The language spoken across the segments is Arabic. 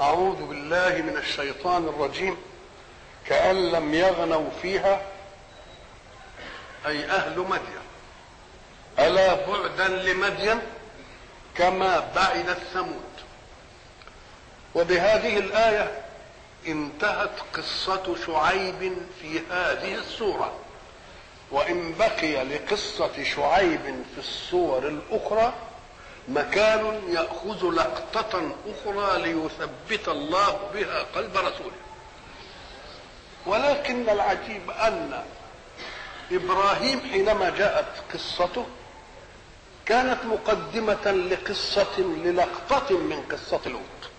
أعوذ بالله من الشيطان الرجيم كأن لم يغنوا فيها أي أهل مدين. ألا بعدا لمدين؟ كما بعدت ثمود وبهذه الآية انتهت قصة شعيب في هذه السورة. وإن بقي لقصة شعيب في السور الأخرى مكان يأخذ لقطة أخرى ليثبت الله بها قلب رسوله. ولكن العجيب أن إبراهيم حينما جاءت قصته كانت مقدمة لقصة للقطة من قصة لوط.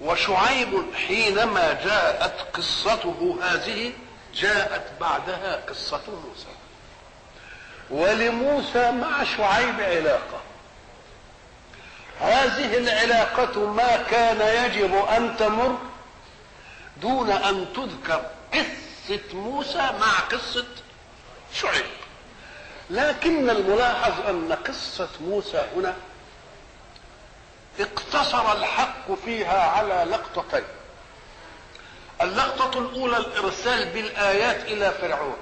وشعيب حينما جاءت قصته هذه جاءت بعدها قصة موسى. ولموسى مع شعيب علاقة. هذه العلاقة ما كان يجب أن تمر دون أن تذكر قصة موسى مع قصة شعيب. لكن الملاحظ أن قصة موسى هنا اقتصر الحق فيها على لقطتين. اللقطة الأولى الإرسال بالآيات إلى فرعون.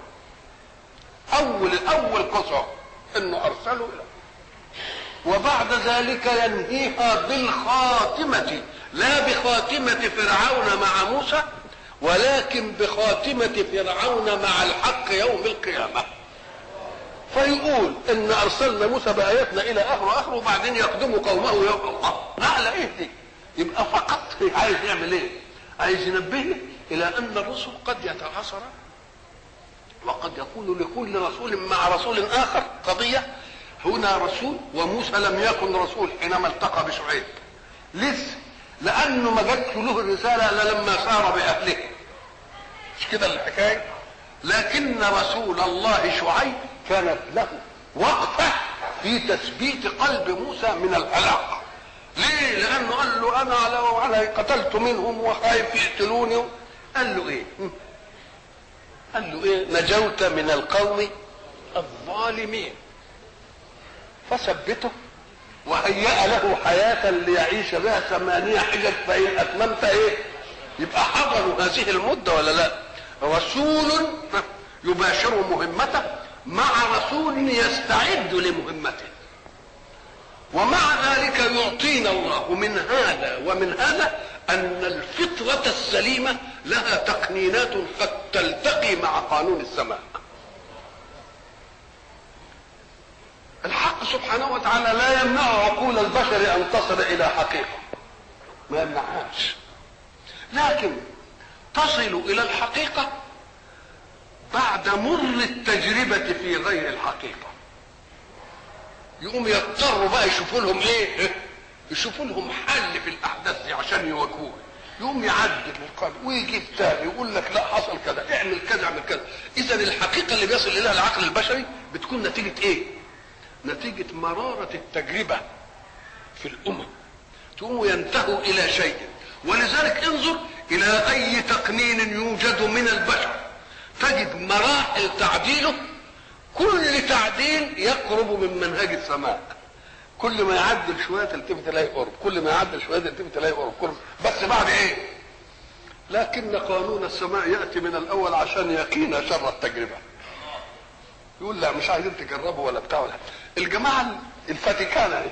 أول أول قصة إنه أرسله إلى وبعد ذلك ينهيها بالخاتمة لا بخاتمة فرعون مع موسى ولكن بخاتمة فرعون مع الحق يوم القيامة. فيقول إن أرسلنا موسى بآياتنا إلى اخره اخره وبعدين يقدم قومه يوم الله. على إيه دي؟ يبقى فقط. عايز يعمل إيه؟ عايز ينبهنا إلى أن الرسل قد يتعاصر وقد يكون لكل رسول مع رسول آخر. قضية هنا رسول وموسى لم يكن رسول حينما التقى بشعيب. لسه لأنه ما جاتش له الرسالة إلا لما سار بأهله. مش كده الحكاية؟ لكن رسول الله شعيب كانت له وقفة في تثبيت قلب موسى من الهلاك. ليه؟ لأنه قال له أنا لو قتلت منهم وخايف يقتلوني. قال له إيه؟ قال له إيه نجوت من القوم الظالمين فثبته وهيأ له حياة ليعيش بها ثمانية حجج فإن أتممت إيه؟ يبقى حضروا هذه المدة ولا لا؟ رسول يباشر مهمته مع رسول يستعد لمهمته ومع ذلك يعطينا الله من هذا ومن هذا أن الفطرة السليمة لها تقنينات قد تلتقي مع قانون السماء. الحق سبحانه وتعالى لا يمنع عقول البشر أن تصل إلى حقيقة. ما يمنعهاش. لكن تصل إلى الحقيقة بعد مر التجربة في غير الحقيقة. يقوم يضطروا بقى يشوفوا لهم إيه؟ يشوفوا لهم حل في الأحداث دي عشان يواجهوها يقوم يعدل القلب ويجيب تاني يقول لك لا حصل كذا اعمل كذا اعمل كذا. إذا الحقيقة اللي بيصل إليها العقل البشري بتكون نتيجة إيه؟ نتيجة مرارة التجربة في الأمم ثم ينتهوا إلى شيء. ولذلك انظر إلى أي تقنين يوجد من البشر. تجد مراحل تعديله. كل تعديل يقرب من منهج السماء. كل ما يعدل شوية تلتفت تلاقي قرب كل ما يعدل شوية تلتفت تلاقي قرب قرب بس بعد إيه؟ لكن قانون السماء يأتي من الأول عشان يقينا شر التجربة. يقول لا مش عايزين تجربوا ولا بتاع ولا. الجماعة الفاتيكان اهي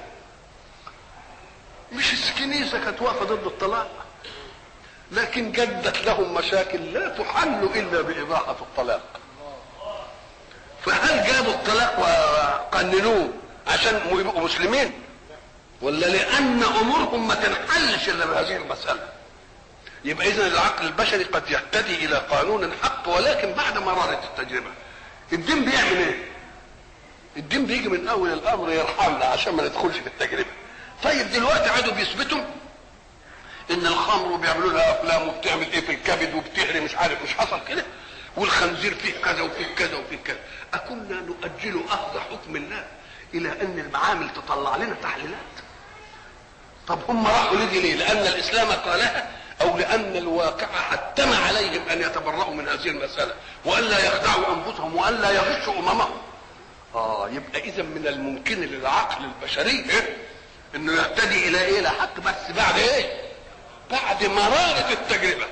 مش الكنيسه كانت واقفة ضد الطلاق؟ لكن جدت لهم مشاكل لا تحل إلا بإباحة الطلاق. فهل جابوا الطلاق وقننوه؟ عشان يبقوا مسلمين. ولا لأن امورهم ما تنحلش إلا بهذه المسألة. يبقى اذا العقل البشري قد يهتدي إلى قانون حق ولكن بعد مرارة التجربة. الدين بيعمل إيه؟ الدين بيجي من أول الأمر يرحمنا عشان ما ندخلش في التجربة. طيب دلوقتي عادوا بيثبتوا إن الخمر وبيعملوا لها أفلام وبتعمل إيه في الكبد وبتهري مش عارف مش حصل كده؟ والخنزير فيه كذا وفيه كذا وفيه كذا. أكنا نؤجل أخذ حكم الله. إلى أن المعامل تطلع لنا تحليلات. طب هم راحوا لدي ليه؟ لأن الإسلام قالها أو لأن الواقع حتم عليهم أن يتبرأوا من هذه المسألة والا يخدعوا أنفسهم والا يغشوا أممهم. آه يبقى إذا من الممكن للعقل البشري إيه؟ إنه يهتدي إلى إيه؟ لحق بس بعد إيه؟ بعد مرارة التجربة.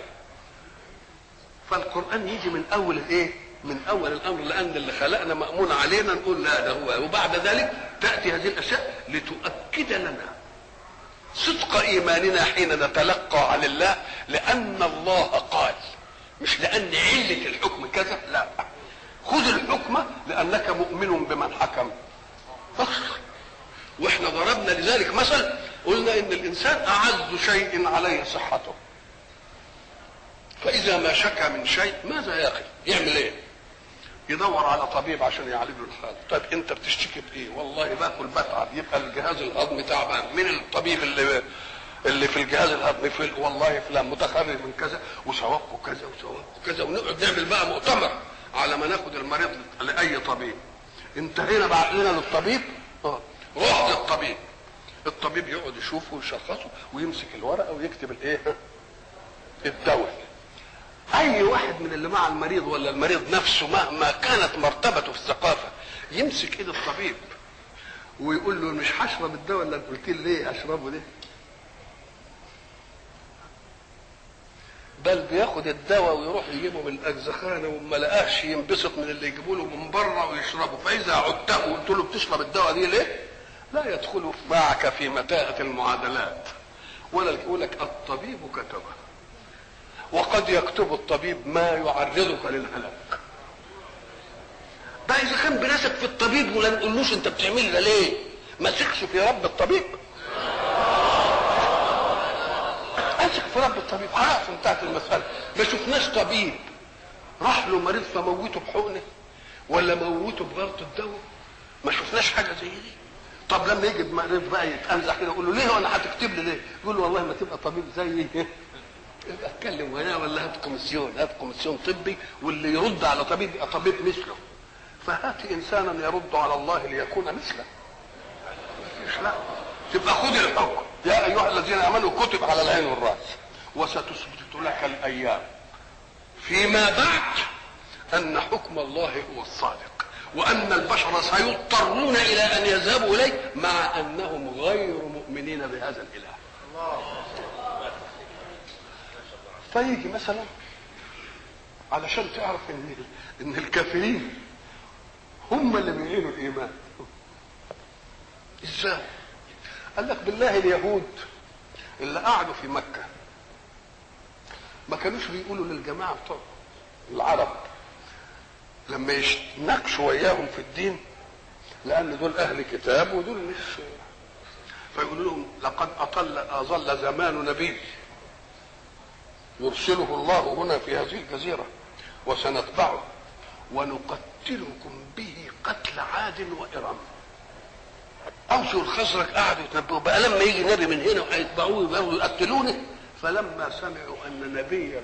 فالقرآن يجي من أول الإيه؟ من أول الأمر لأن اللي خلقنا مأمون علينا نقول لا ده هو. وبعد ذلك تأتي هذه الأشياء لتؤكد لنا صدق إيماننا حين نتلقى عن الله لأن الله قال. مش لأن علة الحكم كذا لا. خذ الحكم لأنك مؤمن بمن حكم. وإحنا ضربنا لذلك مثل قلنا إن الإنسان أعز شيء عليه صحته. فإذا ما شكى من شيء ماذا يا أخي؟ يعمل إيه؟ يدور على طبيب عشان يعالج له الحال. طيب انت بتشتكي بايه والله باكل بتعب. يبقى الجهاز الهضمي تعبان. من الطبيب اللي اللي في الجهاز الهضمي؟ في والله فلان متخرج من كذا وثوابه كذا وثوابه كذا ونقعد نعمل بقى مؤتمر على ما ناخد المريض لأي طبيب. انتهينا بعقلنا للطبيب؟ آه. روح للطبيب. الطبيب يقعد يشوفه ويشخصه ويمسك الورقة ويكتب الإيه؟ الدواء. أي واحد من اللي مع المريض ولا المريض نفسه مهما كانت مرتبته في الثقافة يمسك إيد الطبيب ويقول له مش هشرب الدواء اللي قلت لي ليه أشربه ليه بل بياخد الدواء ويروح يجيبه من الأجزخانة وما لقاش ينبسط من اللي يجيبوا له من بره ويشربه. فإذا عدته وقلت له بتشرب الدواء دي ليه؟ لا يدخل معك في متاهة المعادلات. ولا يقول لك الطبيب كتبه. وقد يكتب الطبيب ما يعرضك للهلاك. ده إذا كان بنثق في الطبيب ولا نقولوش أنت بتعمل ده ليه؟ ما ثقش في رب الطبيب. أثق في رب الطبيب. خلاص انتهت المسألة. ما شفناش طبيب راح له مريض فموته بحقنة ولا موته بغلط الدواء؟ ما شفناش حاجة زي دي. طب لما يجي مريض بقى يتنزح كده يقول له ليه وأنا هتكتب لي ليه؟ يقول له والله ما تبقى طبيب زيي. أتكلم وياه ولا هات commission هات commission طبي واللي يرد على طبيب يبقى طبيب مثله. فهات إنسانا يرد على الله ليكون مثله. مفيش لا. تبقى خذ الحكم. يا أيها الذين آمنوا كتب على العين والرأس. وستثبت لك الأيام. فيما بعد أن حكم الله هو الصادق. وأن البشر سيضطرون إلى أن يذهبوا إليه مع أنهم غير مؤمنين بهذا الإله. فيجي مثلا علشان تعرف إن إن الكافرين هم اللي بيعينوا الإيمان. إزاي؟ قال لك بالله اليهود اللي قعدوا في مكة ما كانوش بيقولوا للجماعة بتوع العرب لما يتناقشوا وياهم في الدين لأن دول أهل كتاب ودول مش فيقولوا لهم لقد اطل أظل زمان نبي. يرسله الله هنا في هذه الجزيرة وسنتبعه ونقتلكم به قتل عاد وإرم. اوسوا الخزرج قعدوا يتنبؤوا بقى لما يجي نبي من هنا وهيتبعوه يبقوا فلما سمعوا أن نبيا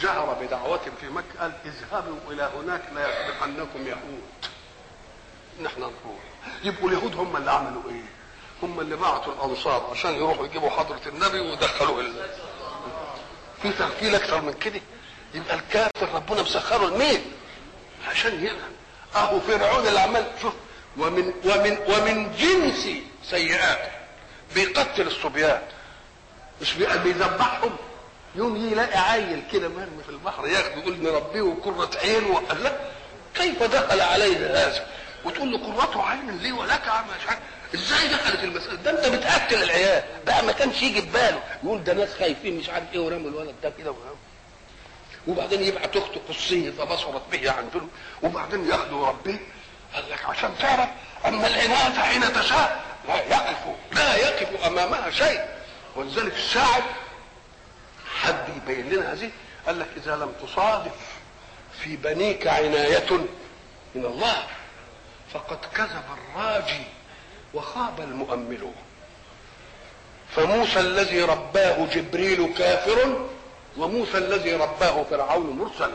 جهر بدعوة في مكة قال اذهبوا إلى هناك لا يسبقنكم يهود. نحن نروح يبقوا اليهود هم اللي عملوا إيه؟ هم اللي بعتوا الأنصار عشان يروحوا يجيبوا حضرة النبي ويدخلوا ال... في تغفيل أكثر من كده. يبقى الكافر ربنا مسخره لمين؟ عشان يلعن أهو فرعون اللي عمال شوف ومن ومن ومن جنس سيئاته بيقتل الصبيان. مش بيذبحهم. يوم يلاقي عيل كده مرمي في البحر ياخده يقول نربيه وقرة عين وقال لا كيف دخل علينا هذا؟ وتقول له قرة عين لي ولك مش عارف إزاي دخلت المسألة؟ ده أنت بتقتل العيال. بقى ما كانش يجي في باله. يقول ده ناس خايفين مش عارف إيه ورموا الولد ده كده وبعدين يبعت اخته قصية فبصرت به عن فيلم وبعدين ياخده يربيه قال لك عشان تعرف أما العناد حين تشاء لا يقف لا يقف أمامها شيء. ولذلك الشاعر حد يبين لنا هذه. قال لك إذا لم تصادف في بنيك عناية من الله. فقد كذب الراجي وخاب المؤمل فموسى الذي رباه جبريل كافر وموسى الذي رباه فرعون مرسل.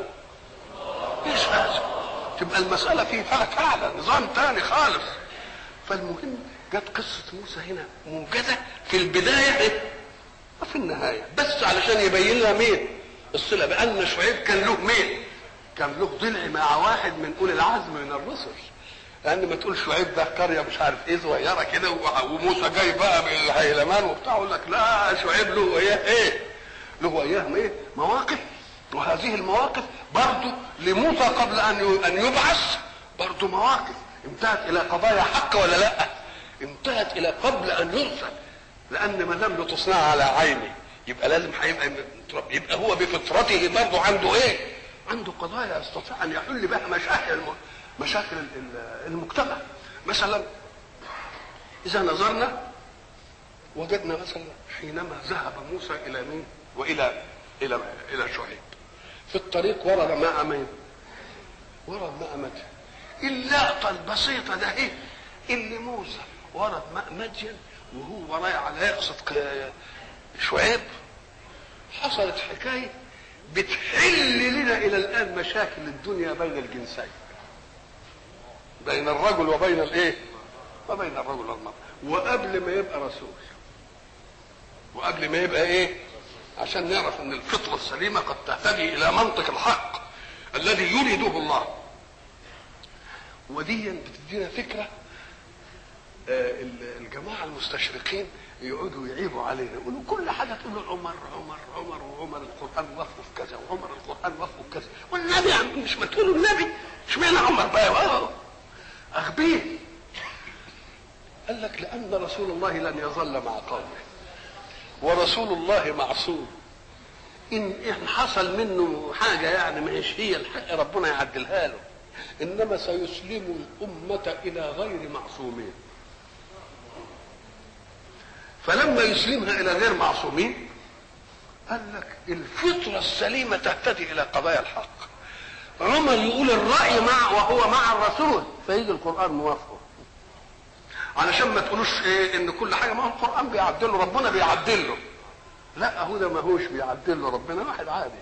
إيش هذا؟ تبقى المسألة في أعلى نظام تاني خالص. فالمهم جت قصة موسى هنا موجزة في البداية وفي النهاية. بس علشان يبين لها مين؟ الصلة بأن شعيب كان له مين؟ كان له ضلع مع واحد من أولي العزم من الرسل. لأن ما تقول شعيب ده قرية مش عارف إيه صغيرة كده وموسى جاي بقى بالهيلمان وبتاع يقول لك لا شعيب له إيه إيه؟ له أيام إيه؟ مواقف. وهذه المواقف برضه لموسى قبل أن أن يبعث برضه مواقف. انتهت إلى قضايا حق ولا لأ؟ انتهت إلى قبل أن يرسل. لأن ما دام بتصنع على عيني يبقى لازم هيبقى يبقى هو بفطرته برضه عنده إيه؟ عنده قضايا يستطيع أن يحل بها مشاكل. مشاكل المجتمع. مثلا إذا نظرنا وجدنا مثلا حينما ذهب موسى إلى مين؟ والى إلى إلى شعيب. في الطريق ورد ماء مين؟ ورد ماء مدين. اللقطه البسيطه ده إيه اللي موسى ورد ماء مدين وهو رايح على يقصد شعيب. حصلت حكاية بتحل لنا إلى الآن مشاكل الدنيا بين الجنسين. بين الرجل وبين الايه؟ وبين الرجل والمرأة. وقبل ما يبقى رسول. وقبل ما يبقى إيه؟ عشان نعرف ان الفطرة السليمة قد تهتدي إلى منطق الحق الذي يريده الله. ودي بتدينا فكرة الجماعة المستشرقين يقعدوا يعيبوا علينا يقولوا كل حاجة تقولوا عمر عمر عمر وعمر القرآن وصفه في كذا وعمر القرآن وصفه في كذا. والنبي مش ما تقولوا النبي اشمعنى عمر بقى؟ أغبيه قال لك لأن رسول الله لن يظل مع قومه. ورسول الله معصوم. إن إن حصل منه حاجة يعني مش هي الحق ربنا يعدلها له. إنما سيسلم الأمة إلى غير معصومين. فلما يسلمها إلى غير معصومين قال لك الفطرة السليمة تهتدي إلى قضايا الحق. عمر يقول الرأي مع وهو مع الرسول فيجي القرآن موافقه. علشان ما تقولوش إيه إن كل حاجة ما هو القرآن بيعدله ربنا بيعدله لا هو ده ما هوش بيعدله ربنا واحد عادي.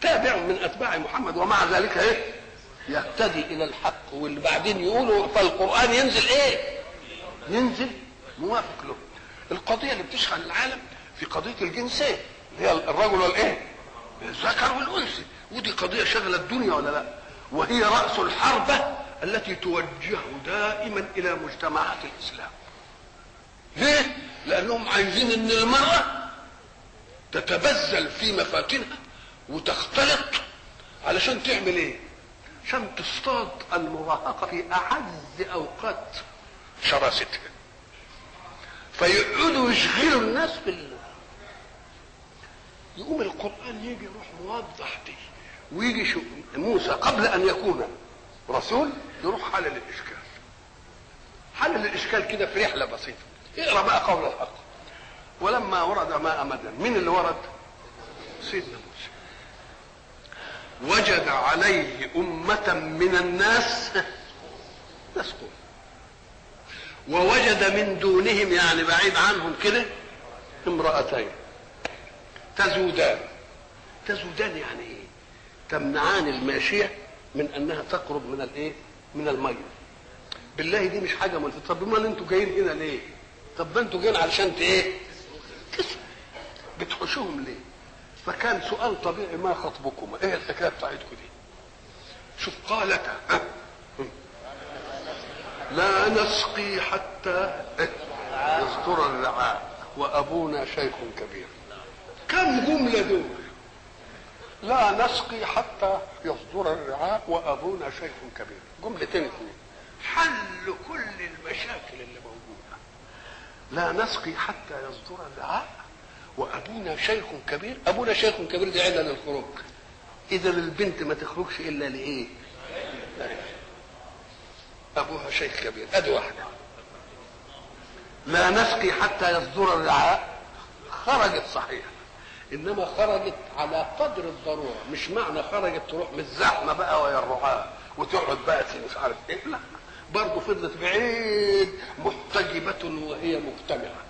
تابع من أتباع محمد ومع ذلك إيه؟ يهتدي إلى الحق. واللي بعدين يقولوا فالقرآن ينزل إيه؟ ينزل موافق له. القضية اللي بتشغل العالم في قضية الجنسية اللي هي الرجل والايه الذكر والأنثى. ودي قضية شغلة الدنيا ولا لا؟ وهي رأس الحربة التي توجه دائما إلى مجتمعات الإسلام. ليه؟ لأنهم عايزين إن المرأة تتبذل في مفاتنها وتختلط. علشان تعمل إيه؟ عشان تصطاد المراهقة في أعز أوقات شراستها فيقعدوا يشغلوا الناس بال يقوم القرآن يجي يروح موضح دي ويجي شو موسى قبل أن يكون رسول يروح حلل الإشكال. حلل الإشكال كده في رحلة بسيطة. اقرأ بقى قول الحق. ولما ورد ماء مدن مين اللي ورد؟ سيدنا موسى. وجد عليه أمة من الناس يسقون ووجد من دونهم يعني بعيد عنهم كده امرأتين. تزودان. تزودان يعني إيه؟ تمنعان الماشية من أنها تقرب من الإيه؟ من المية. بالله دي مش حاجة ملفتة طب أمال أنتوا جايين هنا ليه؟ طب أنتوا جايين علشان إيه؟ بتحشوهم ليه؟ فكان سؤال طبيعي ما خطبكم إيه الحكاية بتاعتكم دي؟ شوف قالت لا نسقي حتى يصدر الرعاء وأبونا شيخ كبير. كم جمله دول لا نسقي حتى يصدر الرعاء وأبونا شيخ كبير. جملتين اثنين. حل كل المشاكل اللي موجودة. لا نسقي حتى يصدر الرعاء وأبونا شيخ كبير. أبونا شيخ كبير دي عله للخروج إذا البنت ما تخرجش إلا لإيه؟ أبوها شيخ كبير. أدي واحدة لا نسقي حتى يصدر الرعاء. خرجت صحيح. إنما خرجت على قدر الضرورة مش معنى خرجت تروح من الزحمة بقى ويا الرعاة وتقعد بقى مش عارف إيه لا. برضه فضلت بعيد محتجبة وهي مجتمعة.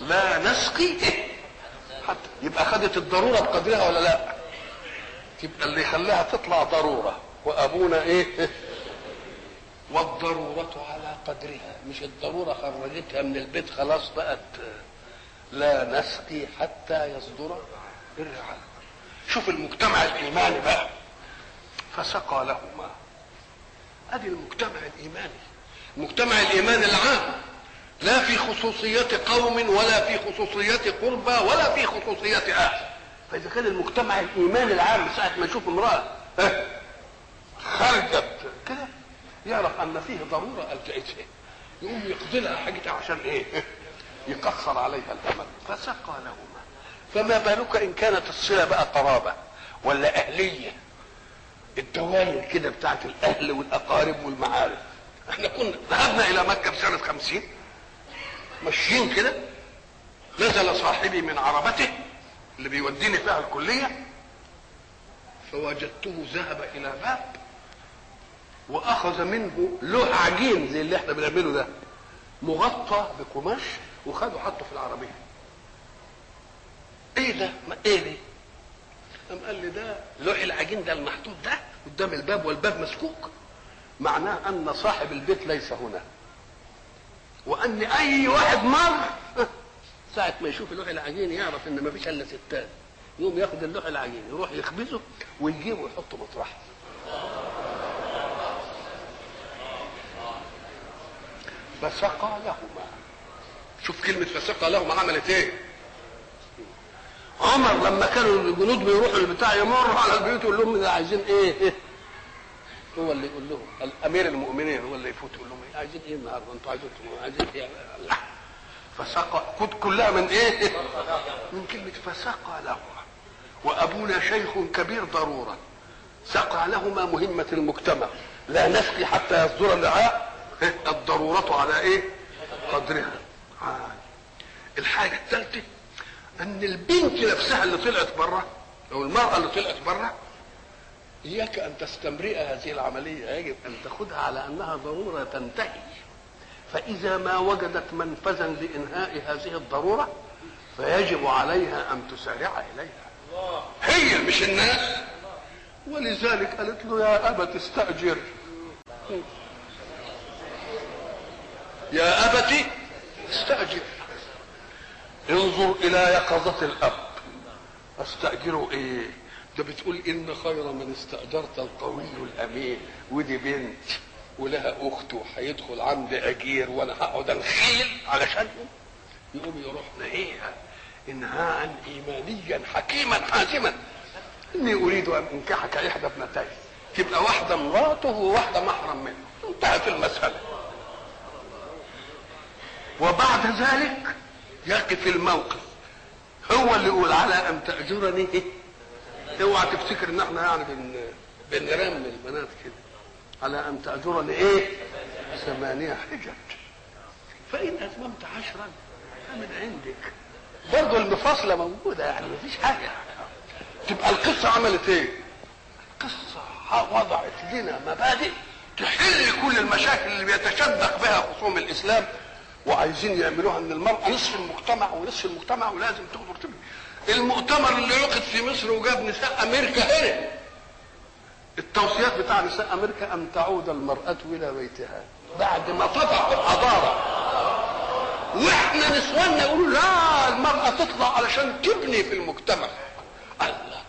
لا نسقي؟ حتى يبقى خدت الضرورة بقدرها ولا لا؟ يبقى اللي يخليها تطلع ضرورة. وأبونا إيه؟ والضرورة على قدرها مش الضرورة خرجتها من البيت خلاص بقت لا نسقي حتى يصدر الرعاء. شوف المجتمع الايماني بقى. فسقى لهما. أدي المجتمع الايماني المجتمع الايماني العام. لا في خصوصية قوم ولا في خصوصية قربى ولا في خصوصية أهل. فإذا كان المجتمع الإيمان العام ساعة ما يشوف امرأة خرجت كده يعرف أن فيه ضرورة ألجأتها يقوم يقضي لها حاجتها عشان إيه؟ يقصر عليها الأمل. فسقى لهما. فما بالك إن كانت الصلة بقى قرابة ولا أهلية؟ الدوائر كده بتاعت الأهل والأقارب والمعارف. إحنا كنا ذهبنا إلى مكة في سنة خمسين. ماشيين كده. نزل صاحبي من عربته اللي بيوديني فيها الكلية. فوجدته ذهب إلى باب وأخذ منه لوح عجين زي اللي إحنا بنعمله ده. مغطى بقماش وخده حطه في العربية. إيه ده؟ ما إيه ده؟ قام قال لي ده لوح العجين ده المحطوط ده قدام الباب والباب مسكوك. معناه أن صاحب البيت ليس هنا. وأن أي واحد مر ساعة ما يشوف اللوح العجين يعرف إن ما فيش إلا ستات يقوم ياخد اللوح العجين يروح يخبزه ويجيبه ويحطه مطرحه فسقى لهما. شوف كلمة فسقى لهما عملت إيه؟ عمر لما كانوا الجنود بيروحوا البتاع يمروا على البيوت يقول لهم ده عايزين إيه؟ هو اللي يقول لهم الأمير المؤمنين هو اللي يفوت يقول لهم إيه؟ عايزين إيه النهارده؟ أنتوا عايزين عايزين إيه؟ فسقى كنت كلها من إيه؟ من كلمة فسقى لهما وأبونا شيخ كبير ضرورة. سقى لهما مهمة المجتمع. لا نسقي حتى يصدر الرعاء الضرورة على إيه؟ قدرها. آه. الحاجة الثالثه أن البنت نفسها اللي طلعت بره أو المرأة اللي طلعت بره إياك أن تستمرئ هذه العملية. يجب أن تاخذها على أنها ضرورة تنتهي. فإذا ما وجدت منفذا لإنهاء هذه الضرورة فيجب عليها أن تسارع إليها. هي مش الناس. ولذلك قالت له يا أبت استأجر. يا ابت استأجر. انظر إلى يقظة الأب. أستأجره إيه؟ ده بتقول إن خير من استأجرت القوي الأمين. ودي بنت ولها أخت وهيدخل عندي أجير وأنا هقعد الخيل علشان يقوم يروح نهيها انهاء ايمانيا حكيما حازما إني أريد أن أنكحك إحدى ابنتي. تبقى واحدة مراته وواحدة محرم منه. انتهت المسألة. وبعد ذلك يقف الموقف. هو اللي يقول على أن تأجرني. اوعى تفتكر ان إحنا يعني بن بنرمي البنات كده. على أن تأجرني إيه؟ ثمانية حجج. فإن أتممت عشرا فمن عندك. برضه المفاصلة موجودة يعني مفيش حاجة. تبقى القصة عملت إيه؟ القصة وضعت لنا مبادئ تحل كل المشاكل اللي بيتشدق بها خصوم الإسلام وعايزين يعملوها إن المراه نصف المجتمع ونصف المجتمع ولازم تقدر تبني. المؤتمر اللي عقد في مصر وجاب نساء أمريكا هنا. التوصيات بتاع نساء أمريكا أن تعود المرأة إلى بيتها بعد ما فتحوا الحضارة. وإحنا نسواننا يقولوا لا المرأة تطلع علشان تبني في المجتمع. الله.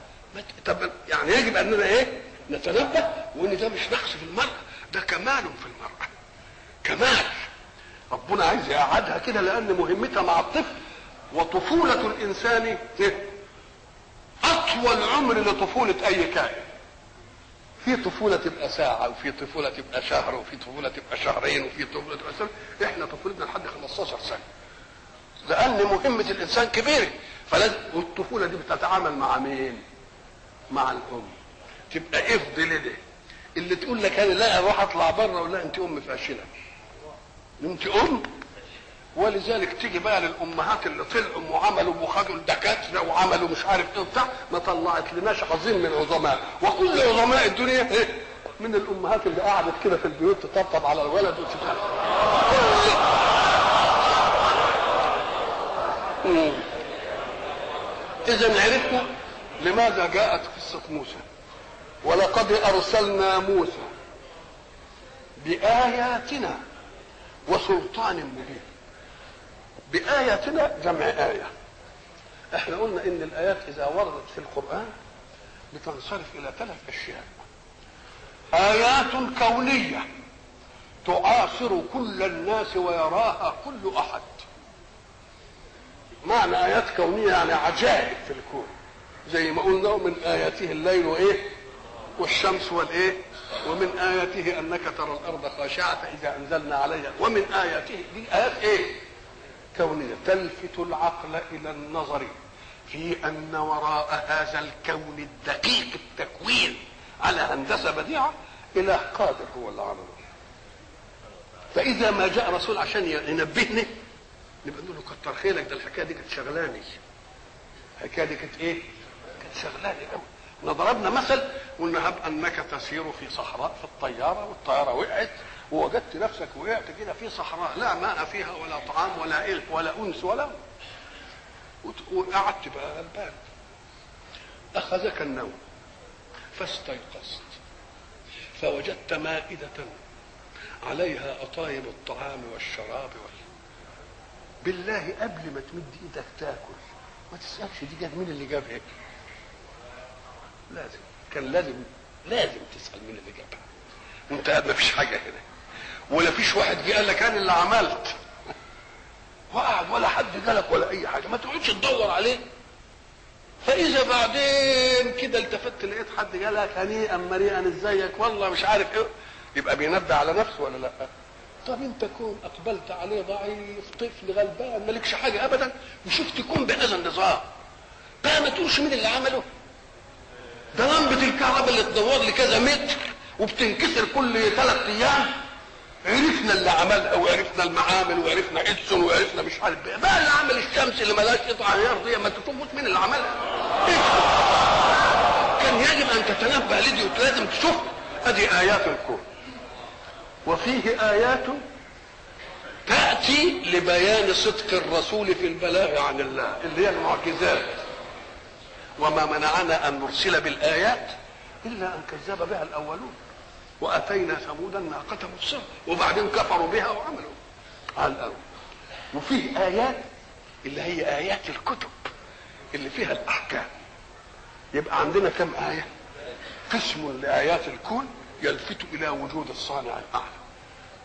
طب يعني يجب أننا إيه؟ نتنبه وان ده مش نقص في المرأة. ده كمال في المرأة. كمال. ربنا عايز يقعدها كده لأن مهمتها مع الطفل وطفولة الإنسان أطول عمر لطفولة أي كائن. في طفولة تبقى ساعة وفي طفولة تبقى شهر وفي طفولة تبقى شهرين وفي طفولة تبقى سنة. إحنا طفولتنا لحد 15 سنة. لأن مهمة الإنسان كبيرة. فلازم والطفولة دي بتتعامل مع مين؟ مع الأم. تبقى افضل ده اللي تقول لك أنا لا أروح أطلع بره ولا أنت أم فاشله انت أم. ولذلك تيجي بقى للأمهات اللي طلعوا وعملوا وخدوا الدكاتره وعملوا مش عارف إيه وبتاع ما طلعت لناش عظيم من عظماء. وكل عظماء الدنيا إيه؟ من الأمهات اللي قعدت كده في البيوت تطبطب على الولد وتتعب اذا عرفنا لماذا جاءت قصة موسى. ولقد أرسلنا موسى بآياتنا وسلطان مبين. بآياتنا جمع آية. إحنا قلنا إن الآيات إذا وردت في القرآن بتنصرف إلى ثلاث أشياء. آيات كونية تعاصر كل الناس ويراها كل أحد. معنى آيات كونية يعني عجائب في الكون. زي ما قلنا من آياته الليل وإيه؟ والشمس والإيه؟ ومن آياته أنك ترى الأرض خاشعة فاذا أنزلنا عليها. ومن آياته دي آيات إيه؟ كونية. تلفت العقل إلى النظر في أن وراء هذا الكون الدقيق التكوين على هندسة بديعة اله قادر هو اللي عمله فإذا ما جاء رسول عشان ينبهني نبقى نقول له كتر خيرك ده الحكاية دي كانت شغلاني. الحكاية دي كانت إيه؟ كانت شغلاني قوي إحنا ضربنا مثل قلنا هب أنك تسير في صحراء في الطيارة والطيارة وقعت ووجدت نفسك وقعت كده في صحراء لا ماء فيها ولا طعام ولا إلف ولا أنس ولا وقعدت بقى غلبان أخذك النوم فاستيقظت فوجدت مائدة عليها أطايب الطعام والشراب وال... بالله قبل ما تمد إيدك تاكل ما تسألش دي جاب مين اللي جاب إيه لازم. كان لازم لازم تسأل مين اللي جابها. وانت ما فيش حاجة هنا. ولا فيش واحد جه قال لك أنا اللي عملت. وقعد ولا حد جالك ولا أي حاجة. ما تقعدش تدور عليه. فإذا بعدين كده التفت لقيت حد قال لك هنيئا مريئا إزيك؟ والله مش عارف إيه. يبقى بينبه على نفسه ولا لأ؟ طب أنت كون أقبلت عليه ضعيف طفل غلبان مالكش حاجة ابدا؟ وشفت كون بهذا النظام. بقى ما تقولش مين اللي عمله. ده لمبه الكهرباء اللي تدور لي كذا متر وبتنكسر كل ثلاث أيام. عرفنا اللي عملها وعرفنا المعامل وعرفنا إدسون وعرفنا مش عارف بقى, بقى اللي عمل الشمس اللي ملهاش قطع غيار دي ما تشوفوش مين اللي عملها كان يجب أن تتنبه لدي ولازم تشوف. ادي آيات الكون. وفيه آيات تأتي لبيان صدق الرسول في البلاغ عن الله اللي هي المعجزات. وما منعنا أن نرسل بالآيات إلا أن كذب بها الأولون. وأتينا ثمود الناقة مبصرة وبعدين كفروا بها وعملوا. على الأول وفيه آيات اللي هي آيات الكتب اللي فيها الأحكام. يبقى عندنا كم آية؟ قسم لآيات الكون يلفت إلى وجود الصانع الأعلى.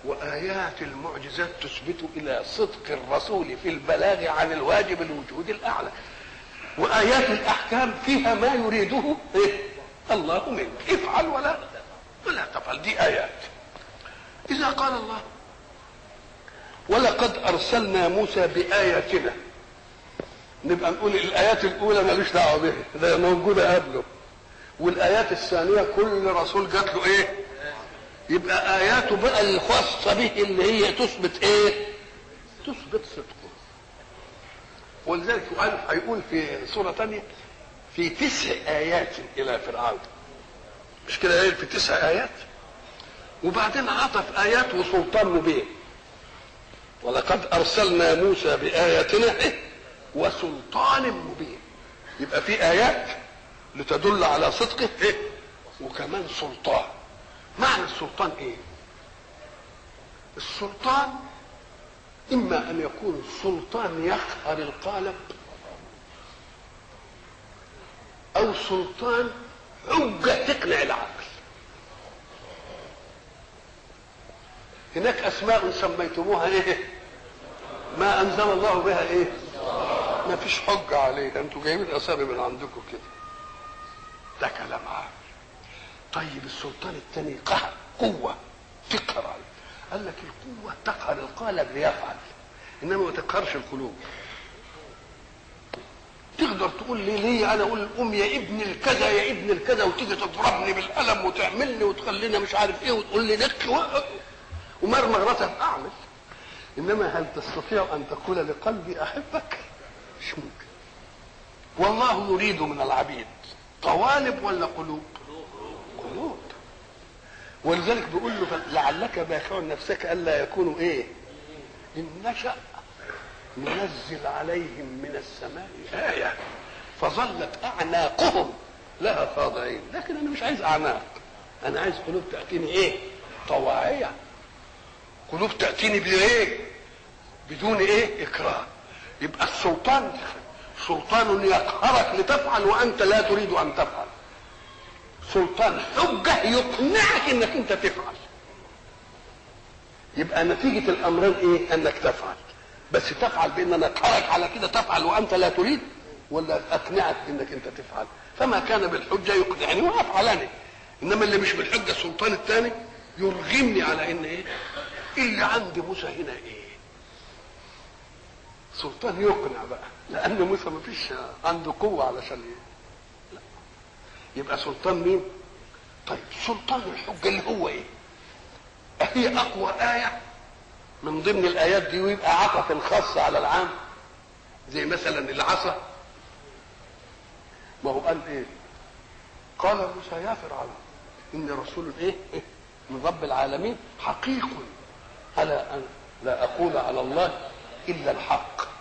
وآيات المعجزات تثبت إلى صدق الرسول في البلاغ عن الواجب الوجود الأعلى. وآيات الأحكام فيها ما يريده إيه؟ الله منك. افعل ولا ولا تفعل. دي آيات. إذا قال الله ولقد أرسلنا موسى بآياتنا. نبقى نقول الآيات الأولى ملوش دعوة بها ده موجودة قبله. والآيات الثانية كل رسول جات له إيه؟ يبقى آياته بقى الخاصة به اللي هي تثبت إيه؟ تثبت صدقه. ولذلك قال هيقول في سوره ثانية في تسع آيات إلى فرعون. مش كده قال في تسع آيات؟ وبعدين عطف آيات وسلطان مبين. ولقد أرسلنا موسى بآياتنا وسلطان مبين. يبقى في آيات لتدل على صدقه؟ وكمان سلطان. معنى السلطان إيه؟ السلطان إما أن يكون سلطان يقهر القالب أو سلطان حجه تقنع العقل. هناك أسماء سميتموها إيه؟ ما أنزل الله بها إيه؟ ما فيش حجة عليها. أنتوا جايبين اسامي من عندكم كده. ده كلام عام. طيب السلطان الثاني قهر قوة تقهر قال لك القوة تقهر القالب ليفعل. إنما ما تقهرش القلوب. تقدر تقول لي ليه أنا أقول قوم يا ابن الكذا يا ابن الكذا وتيجي تضربني بالقلم وتعملني وتخليني مش عارف إيه وتقول لي نك ومرمغ راسك أعمل. إنما هل تستطيع أن تقول لقلبي أحبك؟ مش ممكن. والله يريد من العبيد قوالب ولا قلوب؟ ولذلك بيقول له لعلك باخع نفسك ألا يكونوا إيه؟ إن نشأ ننزل عليهم من السماء آية فظلت أعناقهم لها خاضعين لكن أنا مش عايز أعناق أنا عايز قلوب تأتيني إيه؟ طواعية. قلوب تأتيني بإيه؟ بدون إيه؟ إكراه. يبقى السلطان سلطان يقهرك لتفعل وأنت لا تريد أن تفعل. سلطان حجة يقنعك إنك أنت تفعل. يبقى نتيجة الأمرين إيه؟ أنك تفعل. بس تفعل بان أنا اقهرك على كده تفعل وأنت لا تريد ولا أقنعك إنك أنت تفعل. فما كان بالحجة يقنعني وأفعلني. إنما اللي مش بالحجة السلطان الثاني يرغمني على إن إيه؟ اللي عند موسى هنا إيه؟ سلطان يقنع بقى. لأن موسى ما فيش عنده قوة علشان إيه. يبقى سلطان مين؟ طيب سلطان الحجة اللي هو إيه؟ هي أقوى آية من ضمن الآيات دي ويبقى عطف الخاص على العام زي مثلا العصا. ما هو قال إيه؟ قال موسى يا فرعون اني رسول إيه؟ إيه؟ من رب العالمين حقيق على أن لا أقول على الله إلا الحق.